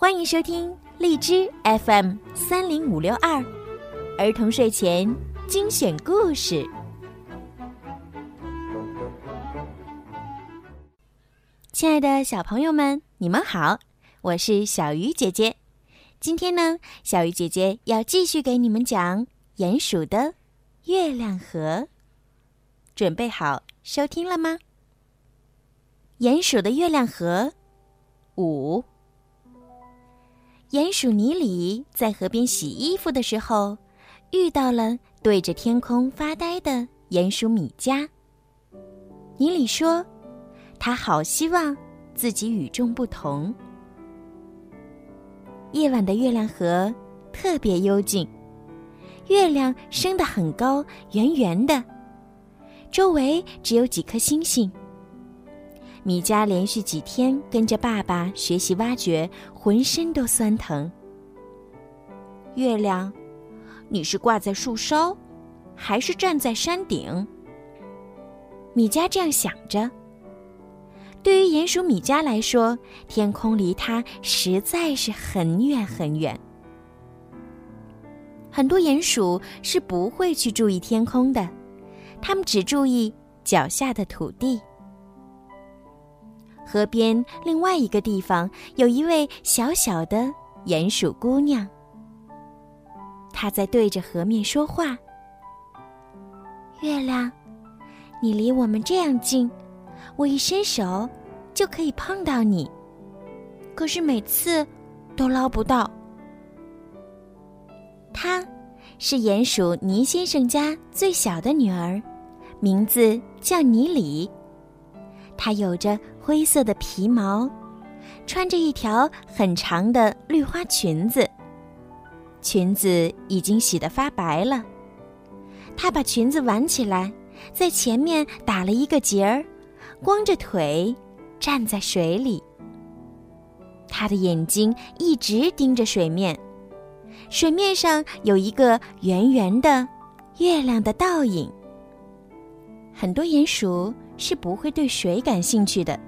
欢迎收听荔枝 FM 三零五六二儿童睡前精选故事。亲爱的小朋友们，你们好，我是小鱼姐姐。今天呢，小鱼姐姐要继续给你们讲鼹鼠的月亮河。准备好收听了吗？鼹鼠的月亮河五。鼹鼠尼里在河边洗衣服的时候，遇到了对着天空发呆的鼹鼠米加。尼里说：“他好希望自己与众不同。”夜晚的月亮河特别幽静，月亮升得很高，圆圆的，周围只有几颗星星。米迦连续几天跟着爸爸学习挖掘，浑身都酸疼。月亮，你是挂在树梢，还是站在山顶？米迦这样想着。对于鼹鼠米迦来说，天空离它实在是很远很远。很多鼹鼠是不会去注意天空的，它们只注意脚下的土地。河边另外一个地方，有一位小小的鼹鼠姑娘。她在对着河面说话：“月亮，你离我们这样近，我一伸手就可以碰到你，可是每次都捞不到。”她是鼹鼠尼先生家最小的女儿，名字叫尼里。她有着。灰色的皮毛，穿着一条很长的绿花裙子。裙子已经洗得发白了。她把裙子挽起来，在前面打了一个结儿，光着腿站在水里。她的眼睛一直盯着水面，水面上有一个圆圆的月亮的倒影。很多鼹鼠是不会对水感兴趣的。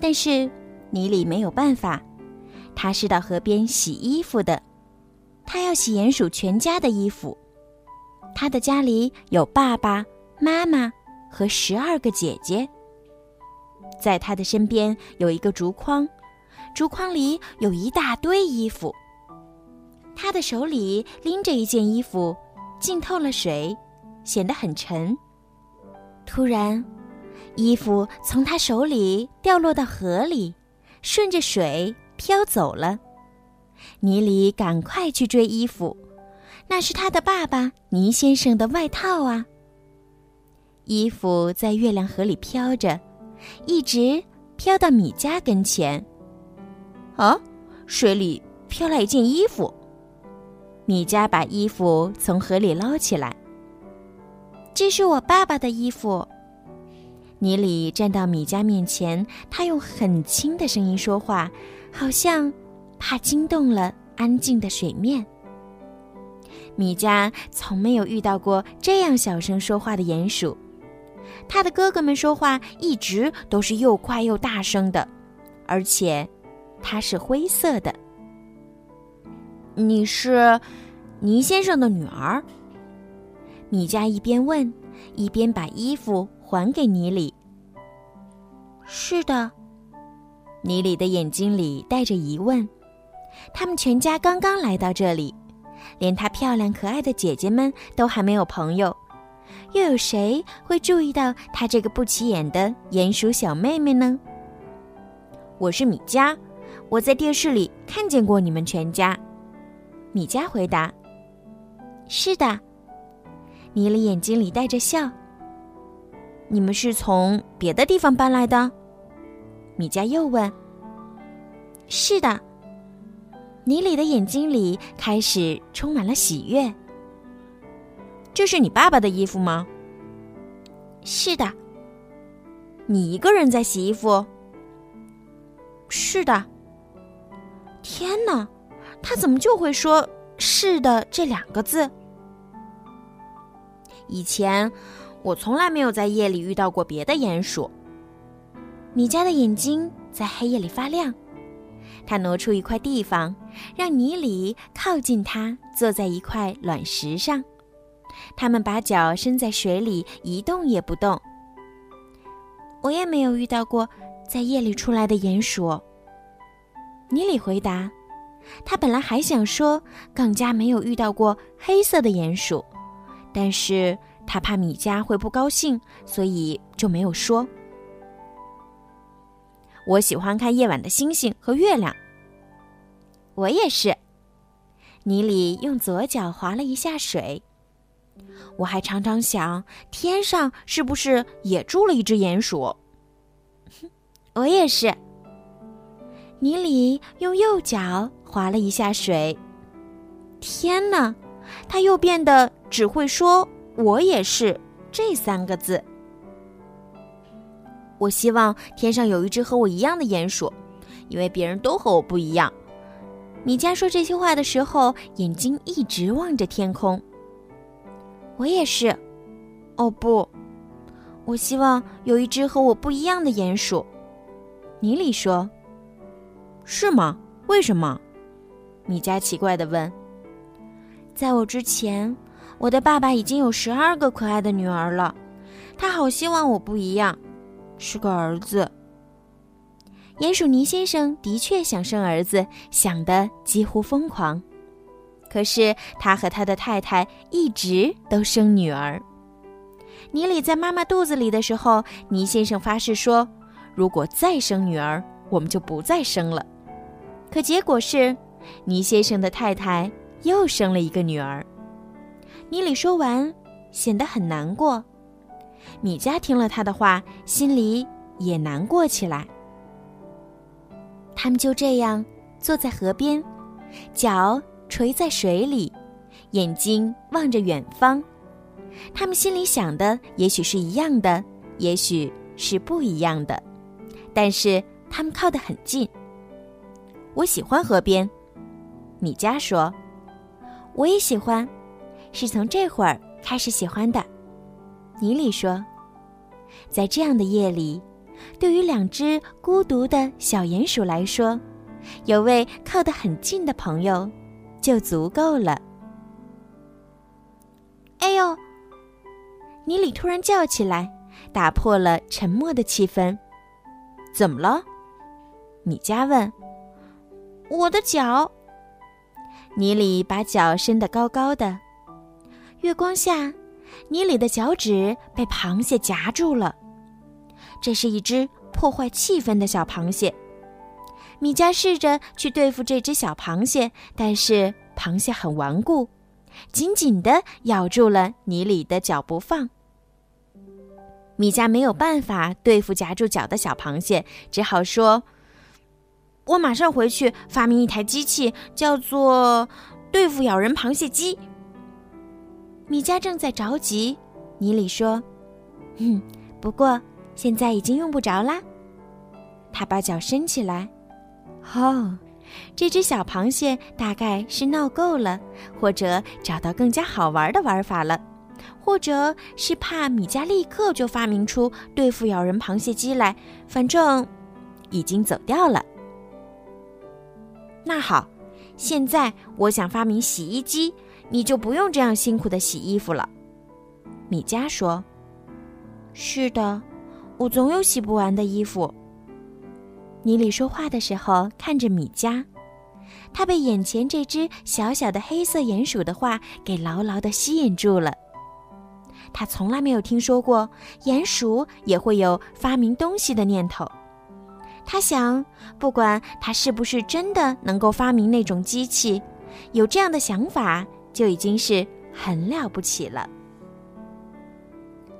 但是，尼里没有办法，他是到河边洗衣服的，他要洗鼹鼠全家的衣服。他的家里有爸爸妈妈和十二个姐姐。在他的身边有一个竹筐，竹筐里有一大堆衣服。他的手里拎着一件衣服，浸透了水，显得很沉。突然。衣服从他手里掉落到河里，顺着水飘走了。尼里赶快去追衣服，那是他的爸爸尼先生的外套啊。衣服在月亮河里飘着，一直飘到米家跟前。啊，水里飘来一件衣服。米家把衣服从河里捞起来。这是我爸爸的衣服。尼里站到米迦面前，他用很轻的声音说话，好像怕惊动了安静的水面。米迦从没有遇到过这样小声说话的鼹鼠，他的哥哥们说话一直都是又快又大声的，而且它是灰色的。你是尼先生的女儿？米迦一边问，一边把衣服。还给尼里。是的，尼里的眼睛里带着疑问。他们全家刚刚来到这里，连她漂亮可爱的姐姐们都还没有朋友，又有谁会注意到她这个不起眼的鼹鼠小妹妹呢？我是米迦，我在电视里看见过你们全家。米迦回答：“是的。”尼里眼睛里带着笑。你们是从别的地方搬来的？米迦又问。是的。尼里的眼睛里开始充满了喜悦。这是你爸爸的衣服吗？是的。你一个人在洗衣服？是的。天哪，他怎么就会说是的这两个字？以前。我从来没有在夜里遇到过别的鼹鼠。米迦的眼睛在黑夜里发亮，他挪出一块地方，让尼里靠近他，坐在一块卵石上。他们把脚伸在水里，一动也不动。我也没有遇到过在夜里出来的鼹鼠。尼里回答。他本来还想说更加没有遇到过黑色的鼹鼠，但是他怕米迦会不高兴，所以就没有说。我喜欢看夜晚的星星和月亮。我也是。尼里用左脚划了一下水。我还常常想，天上是不是也住了一只鼹鼠？我也是。尼里用右脚划了一下水。天哪，他又变得只会说“我也是”这三个字。我希望天上有一只和我一样的鼹鼠，因为别人都和我不一样。米迦说这些话的时候，眼睛一直望着天空。我也是。哦不，我希望有一只和我不一样的鼹鼠。尼里说：“是吗？为什么？”米迦奇怪的问。在我之前，我的爸爸已经有十二个可爱的女儿了，他好希望我不一样。是个儿子。鼹鼠尼先生的确想生儿子，想得几乎疯狂。可是他和他的太太一直都生女儿。尼里在妈妈肚子里的时候，尼先生发誓说，如果再生女儿，我们就不再生了。可结果是，尼先生的太太又生了一个女儿。尼里说完，显得很难过。米迦听了他的话，心里也难过起来。他们就这样坐在河边，脚垂在水里，眼睛望着远方。他们心里想的也许是一样的，也许是不一样的，但是他们靠得很近。我喜欢河边，米迦说：“我也喜欢，是从这会儿开始喜欢的。”尼里说：“在这样的夜里，对于两只孤独的小鼹鼠来说，有位靠得很近的朋友，就足够了。”哎呦！尼里突然叫起来，打破了沉默的气氛。“怎么了？”米迦问。“我的脚。”尼里把脚伸得高高的，月光下。尼里的脚趾被螃蟹夹住了，这是一只破坏气氛的小螃蟹。米迦试着去对付这只小螃蟹，但是螃蟹很顽固，紧紧地咬住了尼里的脚不放。米迦没有办法对付夹住脚的小螃蟹，只好说：“我马上回去发明一台机器，叫做对付咬人螃蟹机。”米迦正在着急，尼里说：“嗯，不过现在已经用不着啦。”他把脚伸起来，哦，这只小螃蟹大概是闹够了，或者找到更加好玩的玩法了，或者是怕米迦立刻就发明出对付咬人螃蟹机来，反正已经走掉了。那好，现在我想发明洗衣机。你就不用这样辛苦的洗衣服了，米迦说。是的，我总有洗不完的衣服。尼里说话的时候看着米迦，他被眼前这只小小的黑色鼹鼠的话给牢牢的吸引住了。他从来没有听说过鼹鼠也会有发明东西的念头。他想，不管他是不是真的能够发明那种机器，有这样的想法。就已经是很了不起了。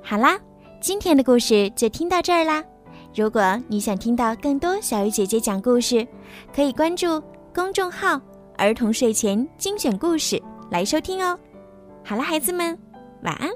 好啦，今天的故事就听到这儿啦。如果你想听到更多小鱼姐姐讲故事，可以关注公众号“儿童睡前精选故事”来收听哦。好了，孩子们，晚安。